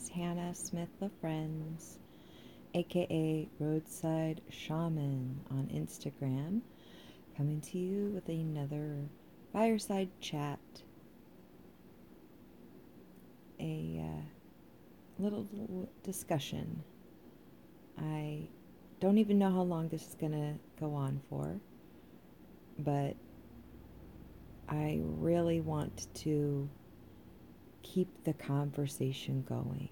is Hannah Smith LaFriends, aka Roadside Shaman on Instagram, coming to you with another fireside chat. A uh, little discussion. I don't even know how long this is going to go on for, but I really want to keep the conversation going.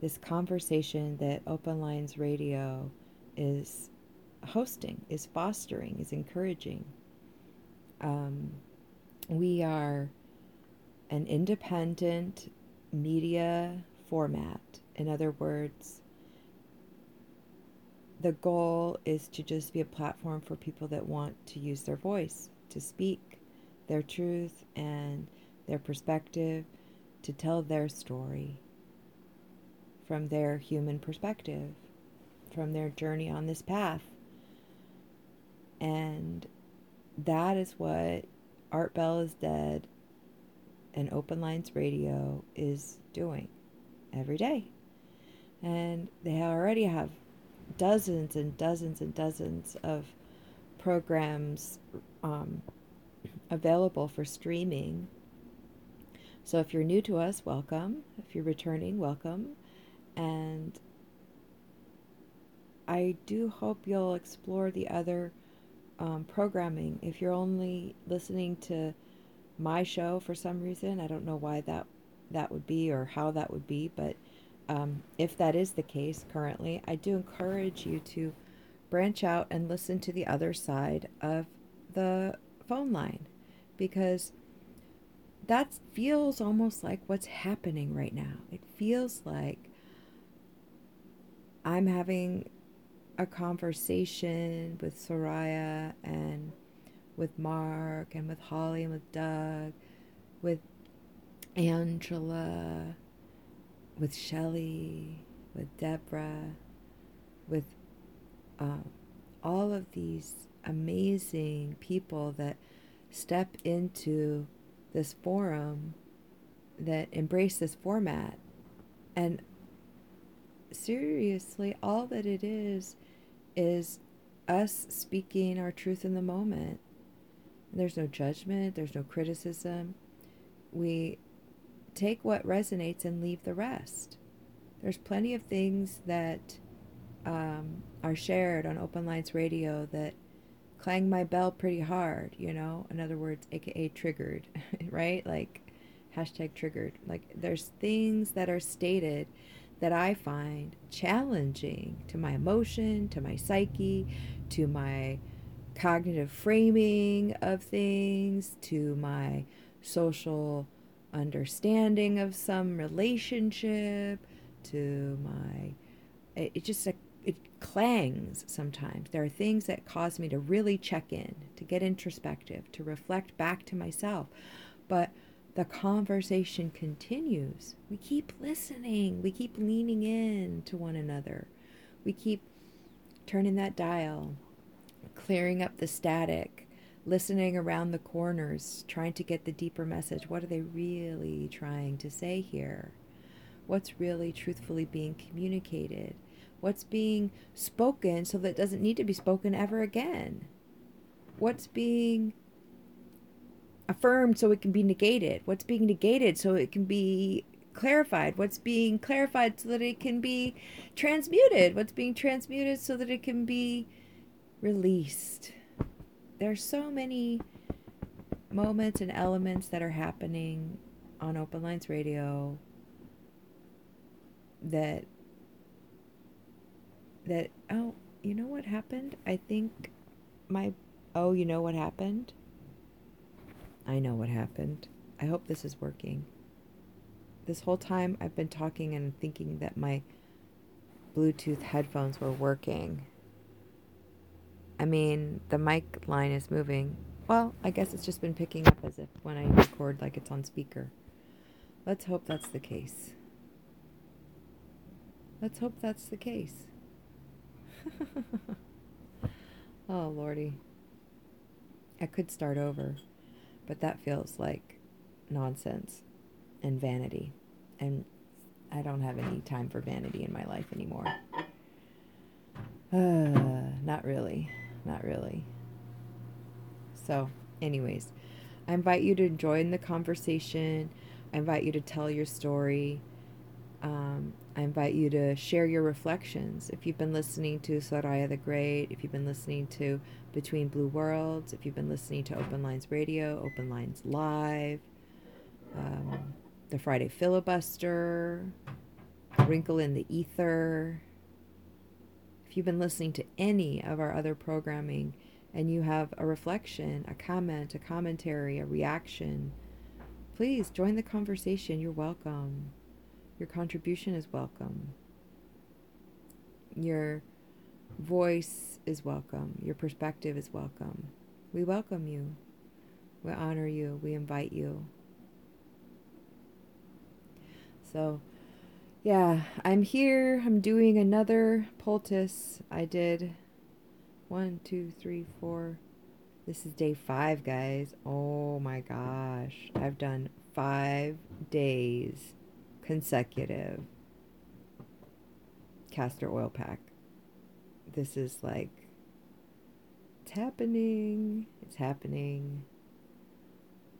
This conversation that Open Lines Radio is hosting, is fostering, is encouraging. Um, we are an independent media format. In other words, the goal is to just be a platform for people that want to use their voice, to speak their truth and their perspective, to tell their story from their human perspective, from their journey on this path. And that is what Art Bell is Dead and Open Lines Radio is doing every day. And they already have dozens and dozens and dozens of programs um, available for streaming so if you're new to us, welcome. If you're returning, welcome. And I do hope you'll explore the other um, programming. If you're only listening to my show for some reason, I don't know why that that would be or how that would be, but um, if that is the case currently, I do encourage you to branch out and listen to the other side of the phone line because that feels almost like what's happening right now. It feels like I'm having a conversation with Soraya and with Mark and with Holly and with Doug, with Angela, with Shelly, with Deborah, with um, all of these amazing people that step into this forum that embrace this format. And seriously, all that it is is us speaking our truth in the moment. There's no judgment, there's no criticism. We take what resonates and leave the rest. There's plenty of things that um, are shared on Open Lines Radio that clang my bell pretty hard, you know? In other words, aka triggered, right? Like hashtag triggered. Like there's things that are stated that I find challenging to my emotion, to my psyche, to my cognitive framing of things, to my social understanding of some relationship, to my it, it just like it clangs sometimes. There are things that cause me to really check in, to get introspective, to reflect back to myself. But the conversation continues. We keep listening. We keep leaning in to one another. We keep turning that dial, clearing up the static, listening around the corners, trying to get the deeper message. What are they really trying to say here? What's really truthfully being communicated? What's being spoken so that it doesn't need to be spoken ever again? What's being affirmed so it can be negated? What's being negated so it can be clarified? What's being clarified so that it can be transmuted? What's being transmuted so that it can be released? There's so many moments and elements that are happening on Open Lines Radio that that, oh, you know what happened? I think my, oh, you know what happened? I know what happened. I hope this is working. This whole time I've been talking and thinking that my Bluetooth headphones were working. I mean, the mic line is moving. Well, I guess it's just been picking up as if when I record, like it's on speaker. Let's hope that's the case. Let's hope that's the case. oh, Lordy. I could start over, but that feels like nonsense and vanity. And I don't have any time for vanity in my life anymore. Uh, not really. Not really. So, anyways, I invite you to join the conversation. I invite you to tell your story. Um, I invite you to share your reflections. If you've been listening to Soraya the Great, if you've been listening to Between Blue Worlds, if you've been listening to Open Lines Radio, Open Lines Live, um, the Friday Filibuster, Wrinkle in the Ether. If you've been listening to any of our other programming and you have a reflection, a comment, a commentary, a reaction, please join the conversation. You're welcome. Your contribution is welcome. Your voice is welcome. Your perspective is welcome. We welcome you. We honor you. We invite you. So, yeah, I'm here. I'm doing another poultice. I did one, two, three, four. This is day five, guys. Oh my gosh. I've done five days consecutive castor oil pack. This is like, it's happening. It's happening.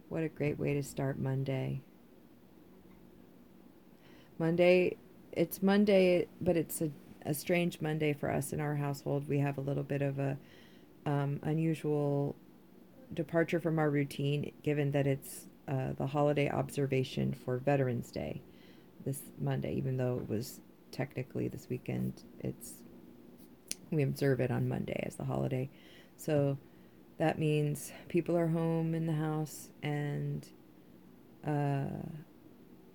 What a great way to start Monday. Monday, it's Monday, but it's a, a strange Monday for us in our household. We have a little bit of a um, unusual departure from our routine, given that it's uh, the holiday observation for Veterans Day this Monday, even though it was technically this weekend. It's we observe it on Monday as the holiday, so that means people are home in the house, and uh,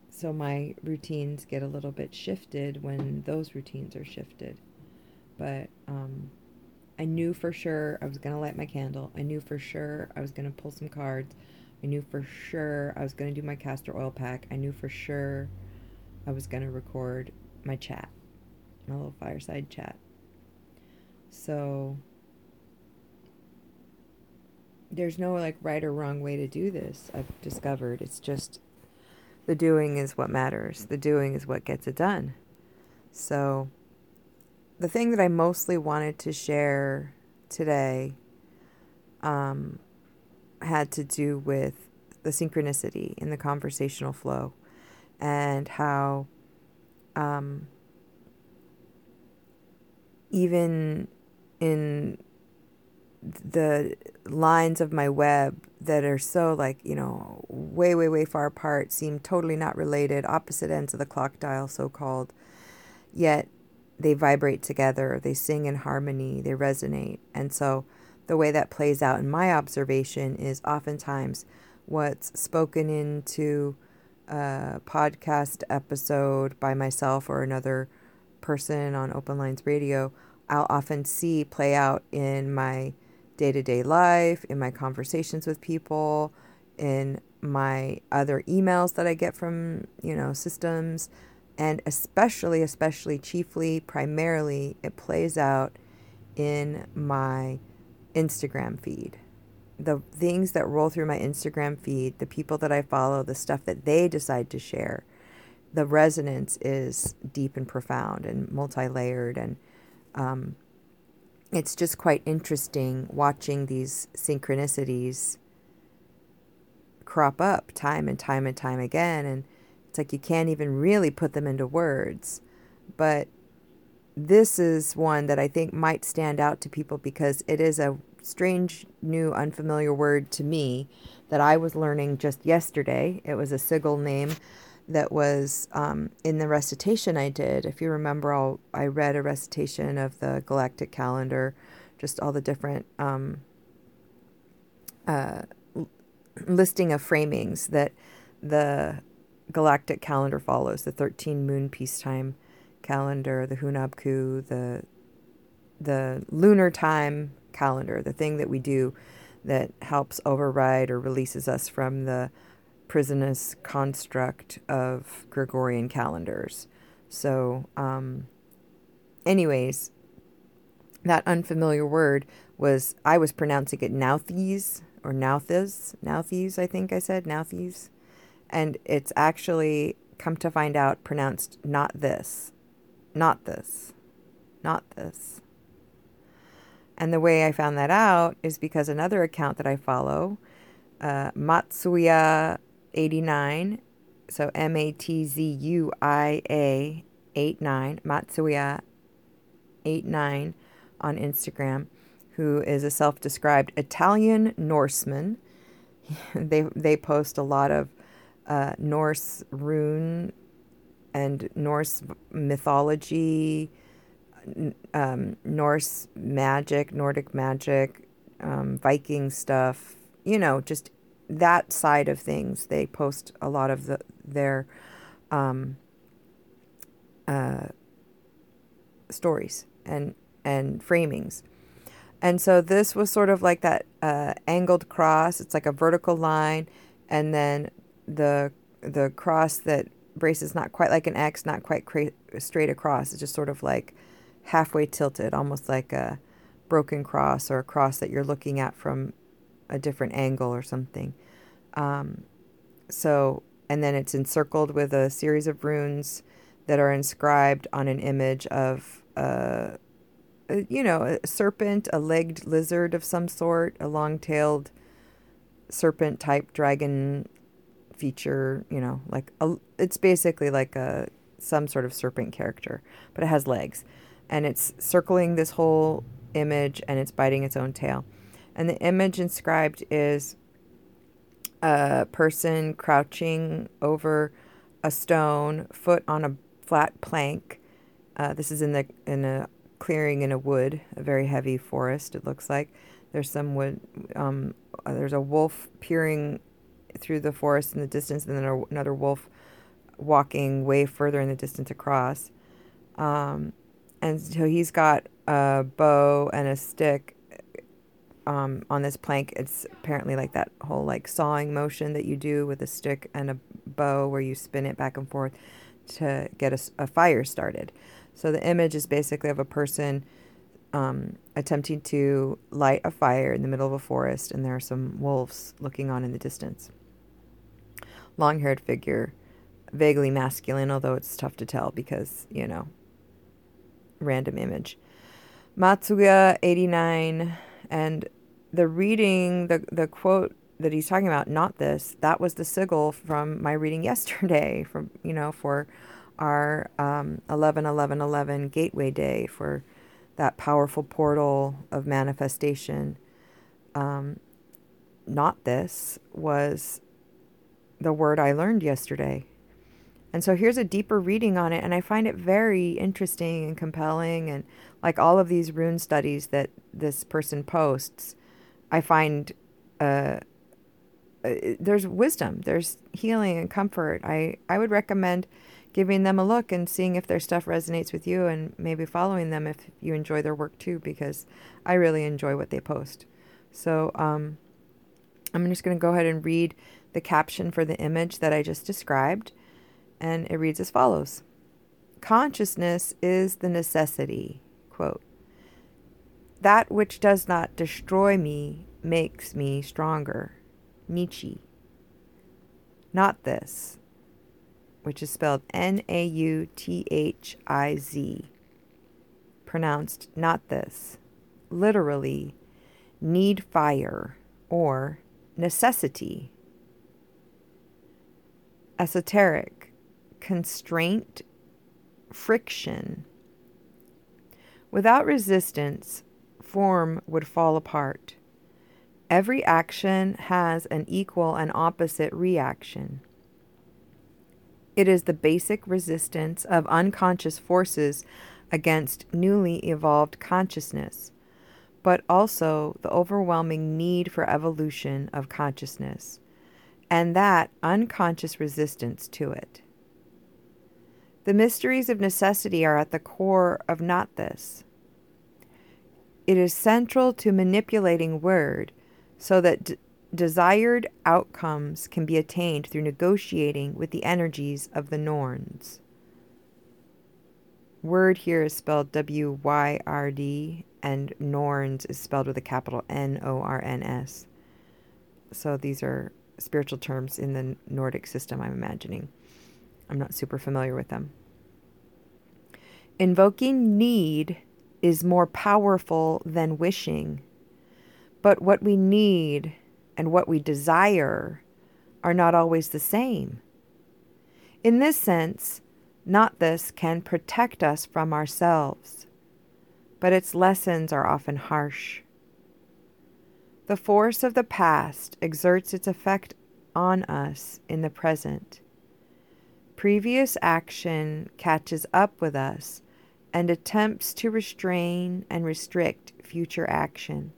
so my routines get a little bit shifted when those routines are shifted. But um, I knew for sure I was gonna light my candle. I knew for sure I was gonna pull some cards. I knew for sure I was gonna do my castor oil pack. I knew for sure I was going to record my chat, my little fireside chat. So there's no like right or wrong way to do this. I've discovered it's just the doing is what matters. The doing is what gets it done. So the thing that I mostly wanted to share today um, had to do with the synchronicity in the conversational flow and how um, even in the lines of my web that are so like you know way way way far apart seem totally not related opposite ends of the clock dial so called yet they vibrate together they sing in harmony they resonate. And so the way that plays out in my observation is oftentimes what's spoken into a podcast episode by myself or another person on Open Lines Radio, I'll often see play out in my day to day life, in my conversations with people, in my other emails that I get from, you know, systems. And especially, especially, chiefly, primarily, it plays out in my Instagram feed the things that roll through my Instagram feed, the people that I follow, the stuff that they decide to share, the resonance is deep and profound and multi layered. And um, it's just quite interesting watching these synchronicities crop up time and time and time again. And it's like you can't even really put them into words. But this is one that I think might stand out to people because it is a strange, new, unfamiliar word to me that I was learning just yesterday. It was a sigil name that was um, in the recitation I did. If you remember, I'll, I read a recitation of the galactic calendar, just all the different um, uh, listing of framings that the galactic calendar follows the 13 moon peacetime calendar, the Hunabku, the the lunar time calendar, the thing that we do that helps override or releases us from the prisonous construct of Gregorian calendars. So, um, anyways, that unfamiliar word was, I was pronouncing it Nauthies or Nauthes, Nauthies, I think I said, Nauthies. And it's actually come to find out pronounced not this, not this, not this. And the way I found that out is because another account that I follow, uh, Matzuia89, so M A T Z U I A 89, Matzuia89 on Instagram, who is a self described Italian Norseman. they, they post a lot of uh, Norse rune and Norse mythology, um, Norse magic, Nordic magic, um, Viking stuff, you know, just that side of things. They post a lot of the, their um, uh, stories and, and framings. And so this was sort of like that uh, angled cross. It's like a vertical line, and then the the cross that braces not quite like an X, not quite cra- straight across. It's just sort of like halfway tilted, almost like a broken cross or a cross that you're looking at from a different angle or something. Um, so, and then it's encircled with a series of runes that are inscribed on an image of uh, a, you know, a serpent, a legged lizard of some sort, a long-tailed serpent type dragon feature, you know, like a, it's basically like a some sort of serpent character, but it has legs. And it's circling this whole image and it's biting its own tail. And the image inscribed is a person crouching over a stone, foot on a flat plank. Uh, this is in the in a clearing in a wood, a very heavy forest. It looks like there's some wood. Um, uh, there's a wolf peering through the forest in the distance, and then another wolf walking way further in the distance across. Um, and so he's got a bow and a stick um, on this plank. It's apparently like that whole like sawing motion that you do with a stick and a bow, where you spin it back and forth to get a, a fire started. So the image is basically of a person um, attempting to light a fire in the middle of a forest, and there are some wolves looking on in the distance. Long haired figure, vaguely masculine, although it's tough to tell because, you know, random image. Matzuia 89, and the reading, the, the quote that he's talking about, Nauthiz, that was the sigil from my reading yesterday, from, you know, for our um, 11 11 11 gateway day for that powerful portal of manifestation. Um, Nauthiz was the word I learned yesterday. And so here's a deeper reading on it, and I find it very interesting and compelling. And like all of these rune studies that this person posts, I find uh, uh, there's wisdom, there's healing and comfort. I, I would recommend giving them a look and seeing if their stuff resonates with you and maybe following them if you enjoy their work too, because I really enjoy what they post. So um, I'm just going to go ahead and read the caption for the image that I just described. And it reads as follows Consciousness is the necessity. Quote, that which does not destroy me makes me stronger. Nietzsche. Nauthiz which is spelled N A U T H I Z, pronounced not this, literally, need fire or necessity. Esoteric, constraint, friction. Without resistance, form would fall apart. Every action has an equal and opposite reaction. It is the basic resistance of unconscious forces against newly evolved consciousness, but also the overwhelming need for evolution of consciousness, and that unconscious resistance to it. The mysteries of necessity are at the core of Nauthiz. It is central to manipulating wyrd so that d- desired outcomes can be attained through negotiating with the energies of the Norns. Wyrd here is spelled W Y R D, and Norns is spelled with a capital N O R N S. So these are spiritual terms in the Nordic system, I'm imagining. I'm not super familiar with them. Invoking need is more powerful than wishing, but what we need and what we desire are not always the same. In this sense, Nauthiz can protect us from ourselves, but its lessons are often harsh. The force of the past exerts its effect on us in the present. Previous action catches up with us and attempts to restrain and restrict future action,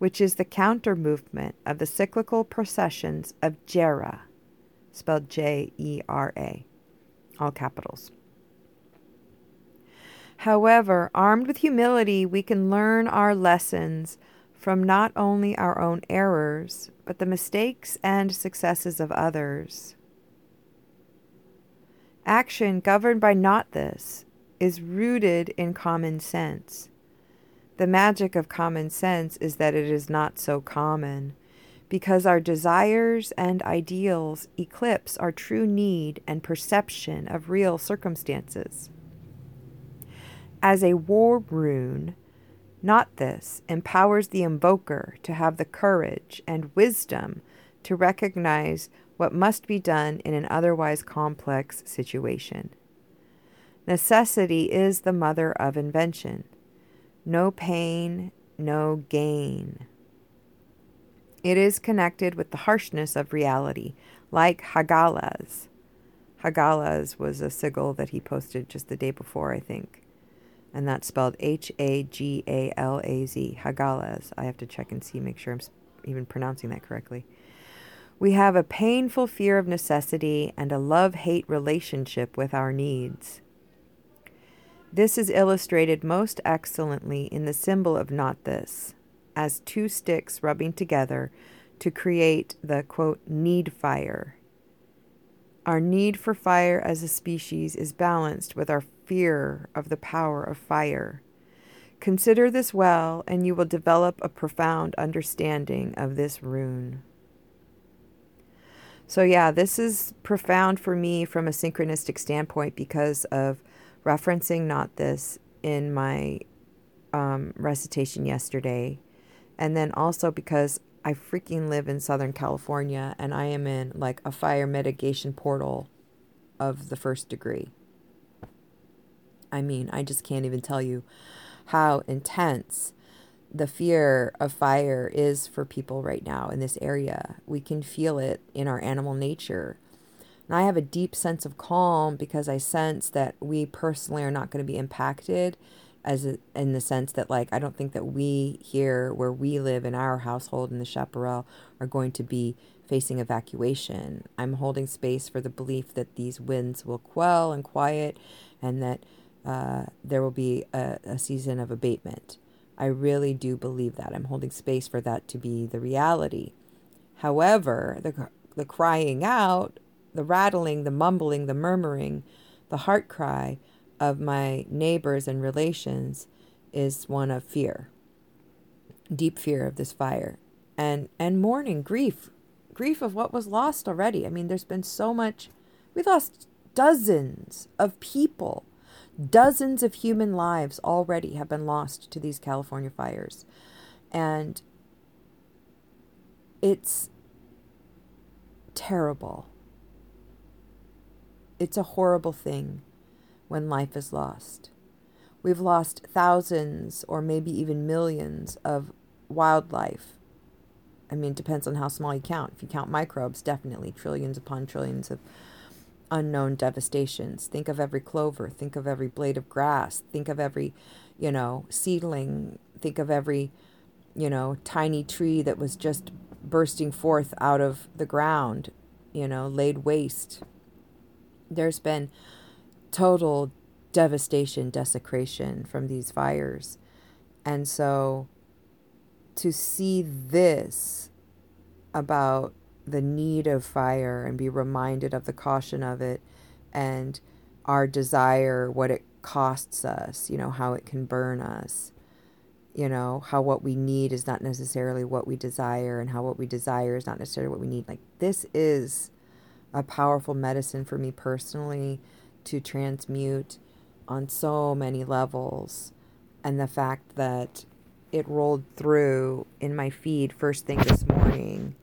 which is the counter movement of the cyclical processions of Jera, spelled J E R A, all capitals. However, armed with humility, we can learn our lessons from not only our own errors, but the mistakes and successes of others. Action governed by Nauthiz is rooted in common sense. The magic of common sense is that it is not so common, because our desires and ideals eclipse our true need and perception of real circumstances. As a war rune, Nauthiz empowers the invoker to have the courage and wisdom to recognize what must be done in an otherwise complex situation. Necessity is the mother of invention. No pain, no gain. It is connected with the harshness of reality, like Hagalaz. Hagalaz was a sigil that he posted just the day before, I think and that's spelled H A G A L A Z, Hagalaz. I have to check and see, make sure I'm even pronouncing that correctly. We have a painful fear of necessity and a love hate relationship with our needs. This is illustrated most excellently in the symbol of Nauthiz, as two sticks rubbing together to create the quote, need fire. Our need for fire as a species is balanced with our fear of the power of fire. Consider this well, and you will develop a profound understanding of this rune. So, yeah, this is profound for me from a synchronistic standpoint because of referencing Nauthiz in my um, recitation yesterday. And then also because I freaking live in Southern California and I am in like a fire mitigation portal of the first degree. I mean, I just can't even tell you how intense the fear of fire is for people right now in this area. We can feel it in our animal nature. And I have a deep sense of calm because I sense that we personally are not going to be impacted as a, in the sense that like I don't think that we here where we live in our household in the chaparral are going to be facing evacuation. I'm holding space for the belief that these winds will quell and quiet and that uh, there will be a, a season of abatement. I really do believe that. I'm holding space for that to be the reality. However, the, the crying out, the rattling, the mumbling, the murmuring, the heart cry of my neighbors and relations is one of fear, deep fear of this fire, and and mourning, grief, grief of what was lost already. I mean, there's been so much. We lost dozens of people Dozens of human lives already have been lost to these California fires. And it's terrible. It's a horrible thing when life is lost. We've lost thousands or maybe even millions of wildlife. I mean, it depends on how small you count. If you count microbes, definitely trillions upon trillions of unknown devastations. Think of every clover, think of every blade of grass, think of every, you know, seedling, think of every, you know, tiny tree that was just bursting forth out of the ground, you know, laid waste. There's been total devastation, desecration from these fires. And so to see this about the need of fire and be reminded of the caution of it and our desire, what it costs us, you know, how it can burn us. you know, how what we need is not necessarily what we desire, and how what we desire is not necessarily what we need. Like, this is a powerful medicine for me personally to transmute on so many levels. And the fact that it rolled through in my feed first thing this morning,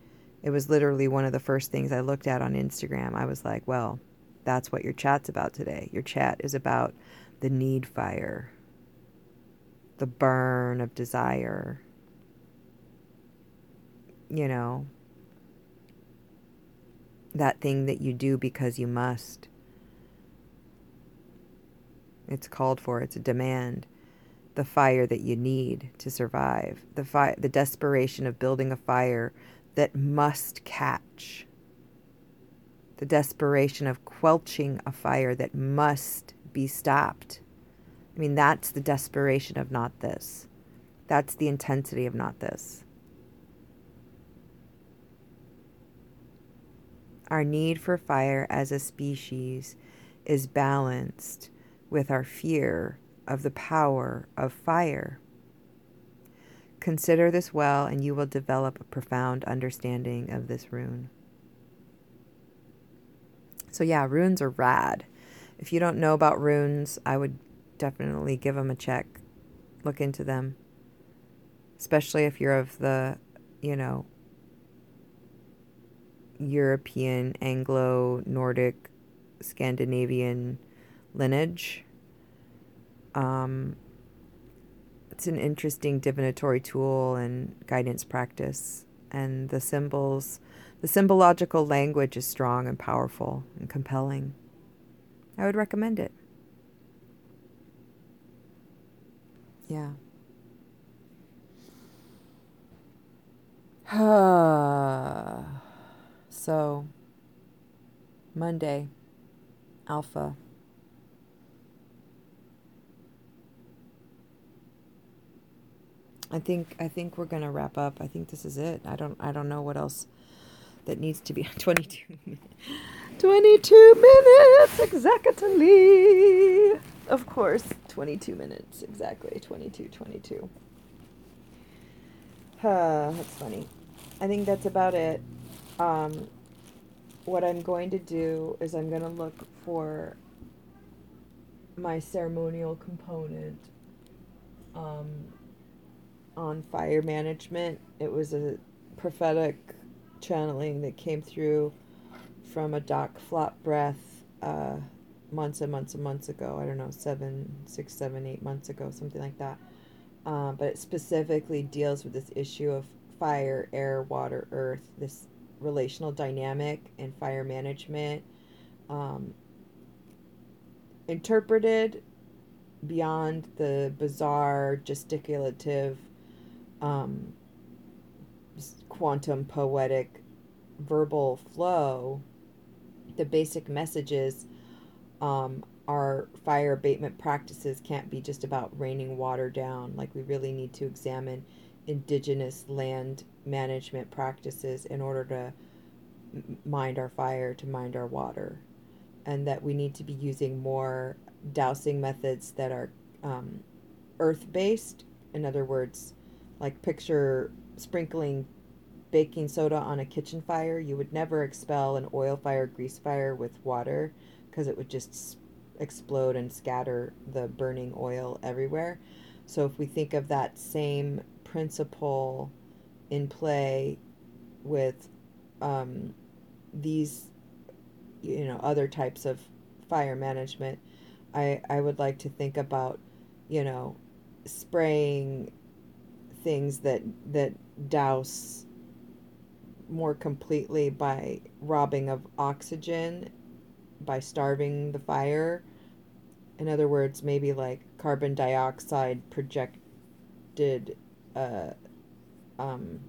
it was literally one of the first things I looked at on Instagram. I was like, well, that's what your chat's about today. Your chat is about the need fire, the burn of desire. You know, that thing that you do because you must. It's called for, it's a demand. The fire that you need to survive. The fi- the desperation of building a fire that must catch. The desperation of quelching a fire that must be stopped. I mean, that's the desperation of Nauthiz. That's the intensity of Nauthiz. Our need for fire as a species is balanced with our fear of the power of fire. Consider this well, and you will develop a profound understanding of this rune. So, yeah, runes are rad. If you don't know about runes, I would definitely give them a check. Look into them. Especially if you're of the, you know, European, Anglo, Nordic, Scandinavian lineage. Um, it's an interesting divinatory tool and guidance practice. And the symbols, the symbological language is strong and powerful and compelling. I would recommend it. Yeah. so, Monday, Alpha. I think I think we're gonna wrap up. I think this is it. I don't I don't know what else that needs to be 22 minutes. 22 minutes exactly. Of course, 22 minutes exactly. 22 22. Uh, that's funny. I think that's about it. Um, what I'm going to do is I'm going to look for my ceremonial component um, on fire management. It was a prophetic channeling that came through from a Doc Flop Breath uh, months and months and months ago. I don't know, seven, six, seven, eight months ago, something like that. Um, but it specifically deals with this issue of fire, air, water, earth, this relational dynamic and fire management. Um, interpreted beyond the bizarre, gesticulative, um, quantum poetic verbal flow, the basic messages um, our fire abatement practices can't be just about raining water down. Like, we really need to examine indigenous land management practices in order to mind our fire, to mind our water. And that we need to be using more dousing methods that are um, earth based. In other words, like picture sprinkling baking soda on a kitchen fire, you would never expel an oil fire, grease fire with water because it would just explode and scatter the burning oil everywhere. So if we think of that same principle in play with um, these, you know, other types of fire management, I, I would like to think about, you know, spraying things that that douse more completely by robbing of oxygen, by starving the fire. In other words, maybe like carbon dioxide projected uh, um,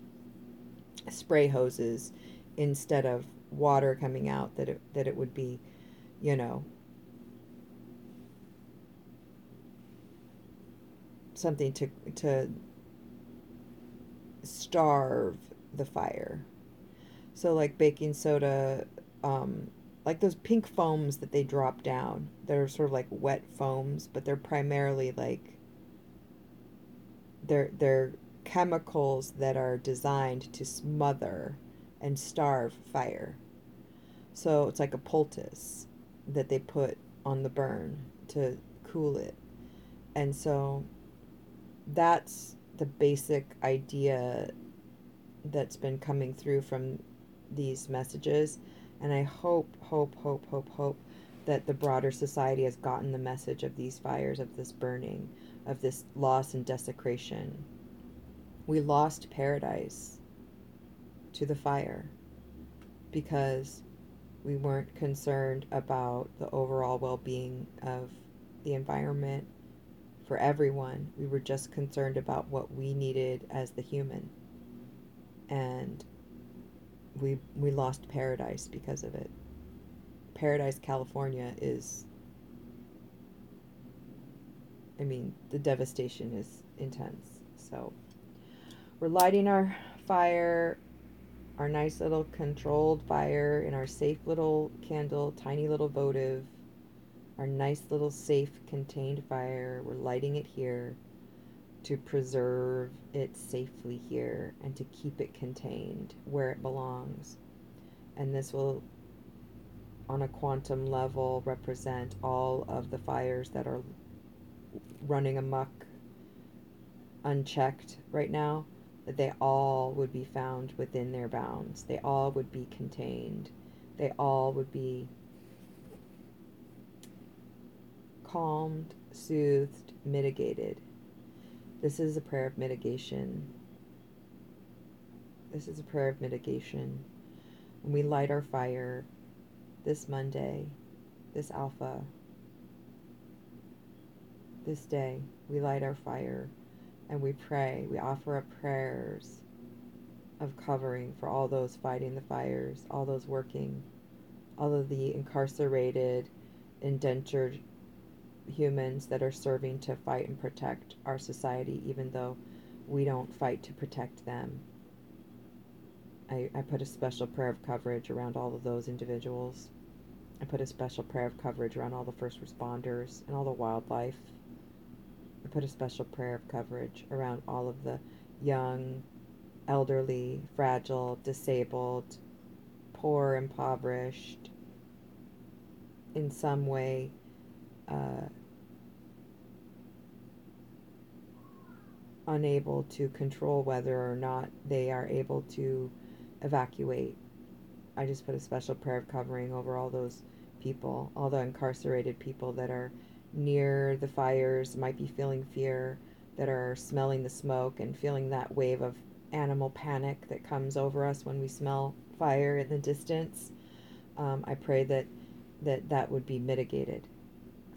spray hoses instead of water coming out. That it that it would be, you know, something to to starve the fire. So like baking soda, um, like those pink foams that they drop down. They're sort of like wet foams, but they're primarily like they're they're chemicals that are designed to smother and starve fire. So it's like a poultice that they put on the burn to cool it. And so that's the basic idea that's been coming through from these messages. And I hope, hope, hope, hope, hope that the broader society has gotten the message of these fires, of this burning, of this loss and desecration. We lost paradise to the fire because we weren't concerned about the overall well being of the environment for everyone. We were just concerned about what we needed as the human. And we we lost paradise because of it. Paradise, California is I mean, the devastation is intense. So we're lighting our fire, our nice little controlled fire in our safe little candle, tiny little votive, our nice little safe contained fire. We're lighting it here to preserve it safely here and to keep it contained where it belongs. And this will, on a quantum level, represent all of the fires that are running amok unchecked right now, that they all would be found within their bounds. They all would be contained. They all would be calmed, soothed, mitigated. This is a prayer of mitigation. This is a prayer of mitigation. When we light our fire this Monday, this Alpha, this day, we light our fire and we pray. We offer up prayers of covering for all those fighting the fires, all those working, all of the incarcerated, indentured humans that are serving to fight and protect our society, even though we don't fight to protect them. I, I put a special prayer of coverage around all of those individuals. I put a special prayer of coverage around all the first responders and all the wildlife I put a special prayer of coverage around all of the young, elderly, fragile, disabled, poor, impoverished, in some way uh, unable to control whether or not they are able to evacuate. I just put a special prayer of covering over all those people, all the incarcerated people that are near the fires might be feeling fear, that are smelling the smoke and feeling that wave of animal panic that comes over us when we smell fire in the distance. Um, I pray that, that that would be mitigated.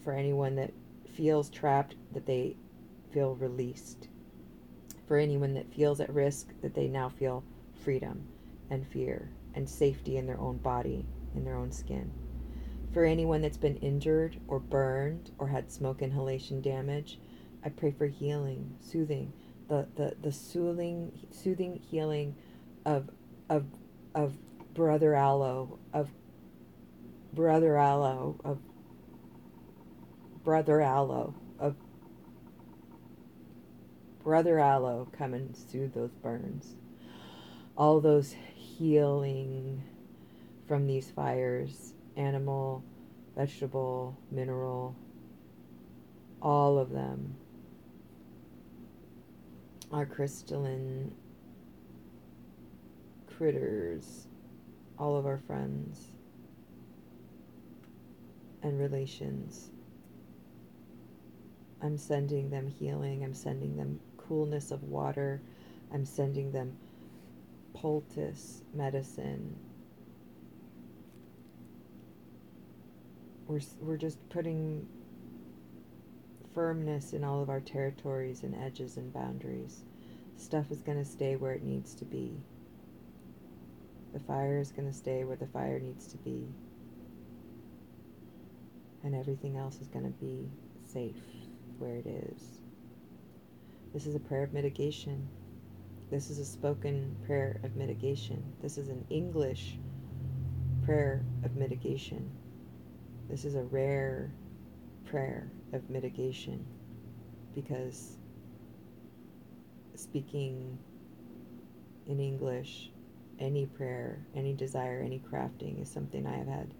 For anyone that feels trapped, that they feel released. For anyone that feels at risk, that they now feel freedom and fear and safety in their own body, in their own skin. For anyone that's been injured or burned or had smoke inhalation damage, I pray for healing, soothing, the, the, the soothing soothing healing of of of brother aloe, of brother aloe, of brother aloe, of brother aloe come and soothe those burns. All those healing from these fires animal, vegetable, mineral, all of them are crystalline critters, all of our friends and relations. I'm sending them healing, I'm sending them coolness of water, I'm sending them poultice medicine, we're, we're just putting firmness in all of our territories and edges and boundaries. Stuff is going to stay where it needs to be. The fire is going to stay where the fire needs to be. And everything else is going to be safe where it is. This is a prayer of mitigation. This is a spoken prayer of mitigation. This is an English prayer of mitigation. This is a rare prayer of mitigation because speaking in English, any prayer, any desire, any crafting is something I have had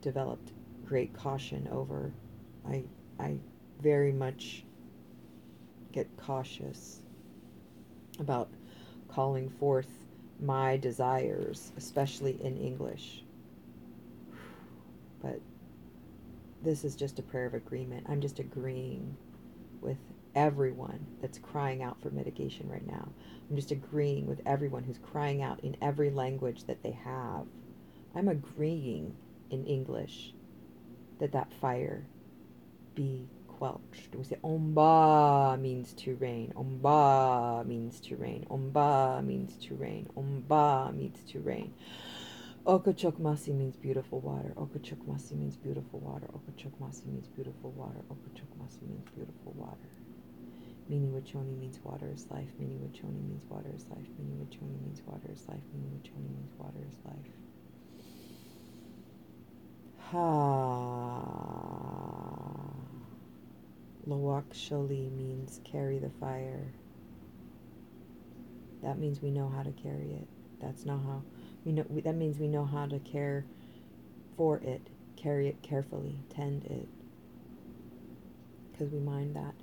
developed great caution over. I I very much get cautious about calling forth my desires, especially in English. But this is just a prayer of agreement. I'm just agreeing with everyone that's crying out for mitigation right now. I'm just agreeing with everyone who's crying out in every language that they have. I'm agreeing in English that that fire be quelched. We say Omba means to rain. Omba means to rain. Omba means to rain. Omba means to rain. Okachokmasi means beautiful water. Okachokmasi means beautiful water. Okachokmasi means beautiful water. Okachokmasi means beautiful water. Mini Wachoni means water is life. Mini Wachoni means water is life. Mini Wachoni means water is life. Mini Wachoni means water is life. Ha. Loak Shali means carry the fire. That means we know how to carry it. That's not how we know. We, that means we know how to care for it, carry it carefully, tend it, because we mind that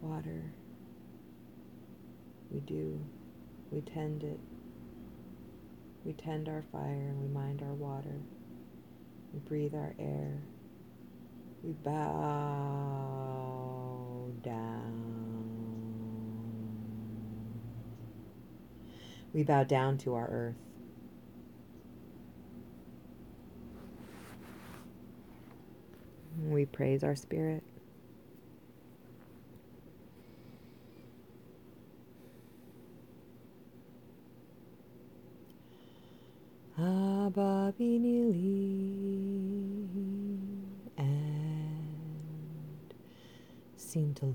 water. We do. We tend it. We tend our fire and we mind our water. We breathe our air. We bow down. We bow down to our earth. We praise our spirit. And Sintalo.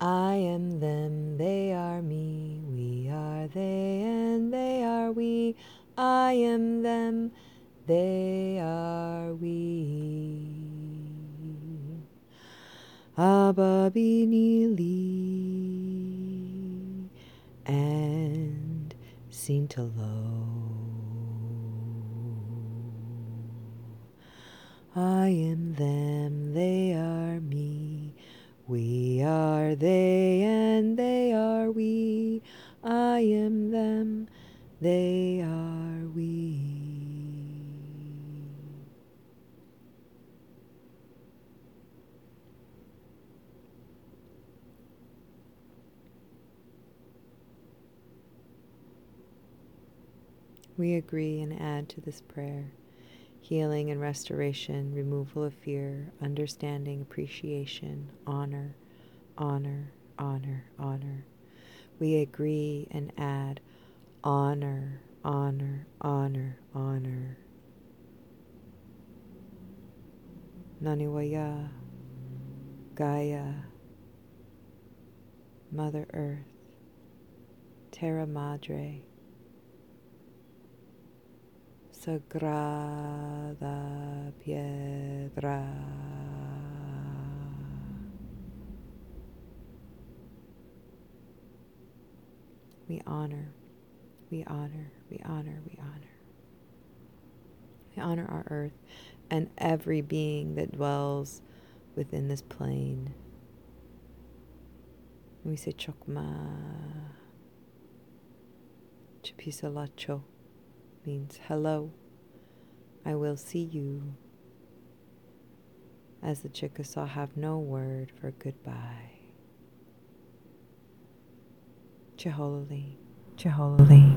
I am them, they are me, we are they, and they are we. I am them, they are we. Ababinili and Sintalo. I am them, they are me. We are they, and they are we. I am them, they are we. We agree and add to this prayer healing and restoration, removal of fear, understanding, appreciation, honor, honor, honor, honor. We agree and add honor, honor, honor, honor. Naniwaya, Gaia, Mother Earth, Terra Madre, Sagrada Piedra. We honor, we honor, we honor, we honor. We honor our earth and every being that dwells within this plane. We say chokma. Chipisalacho means hello. I will see you. As the Chickasaw have no word for goodbye. Chihololi, Chihololi.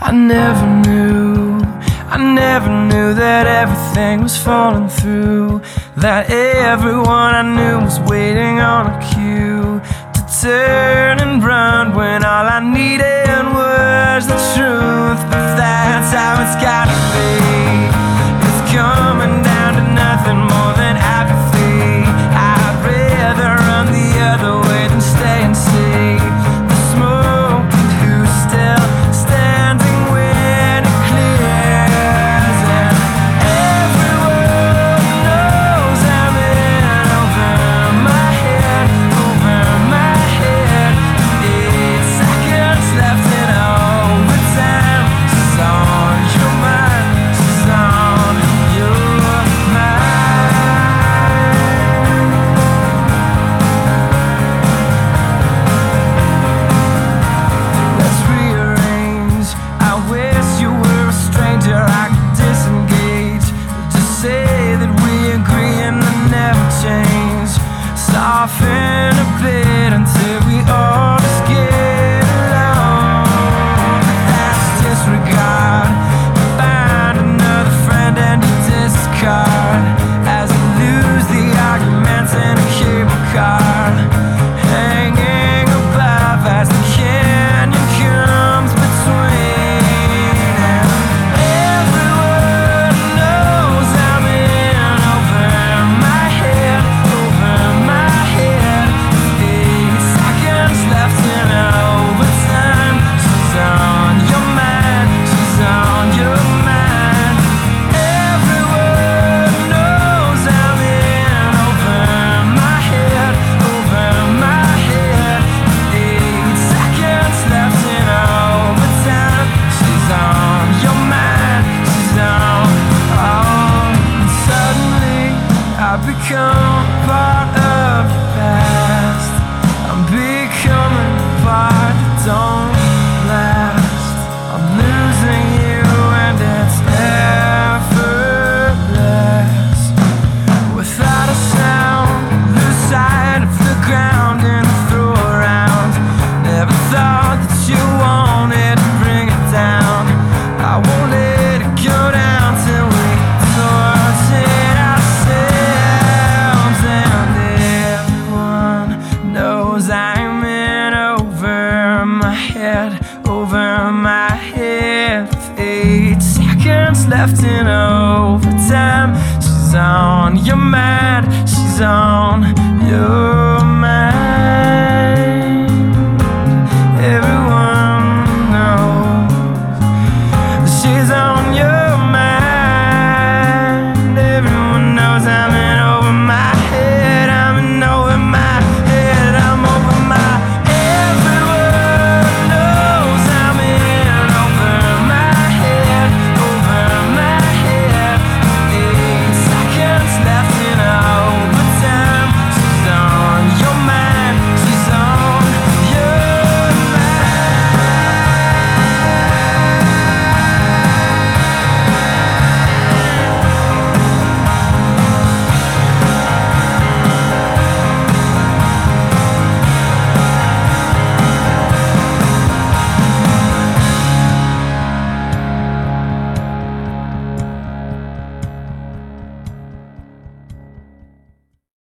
I never knew, I never knew that everything was falling through. That everyone I knew was waiting on a cue to turn and run when all I needed was the truth. But that's how it's gotta be. It's coming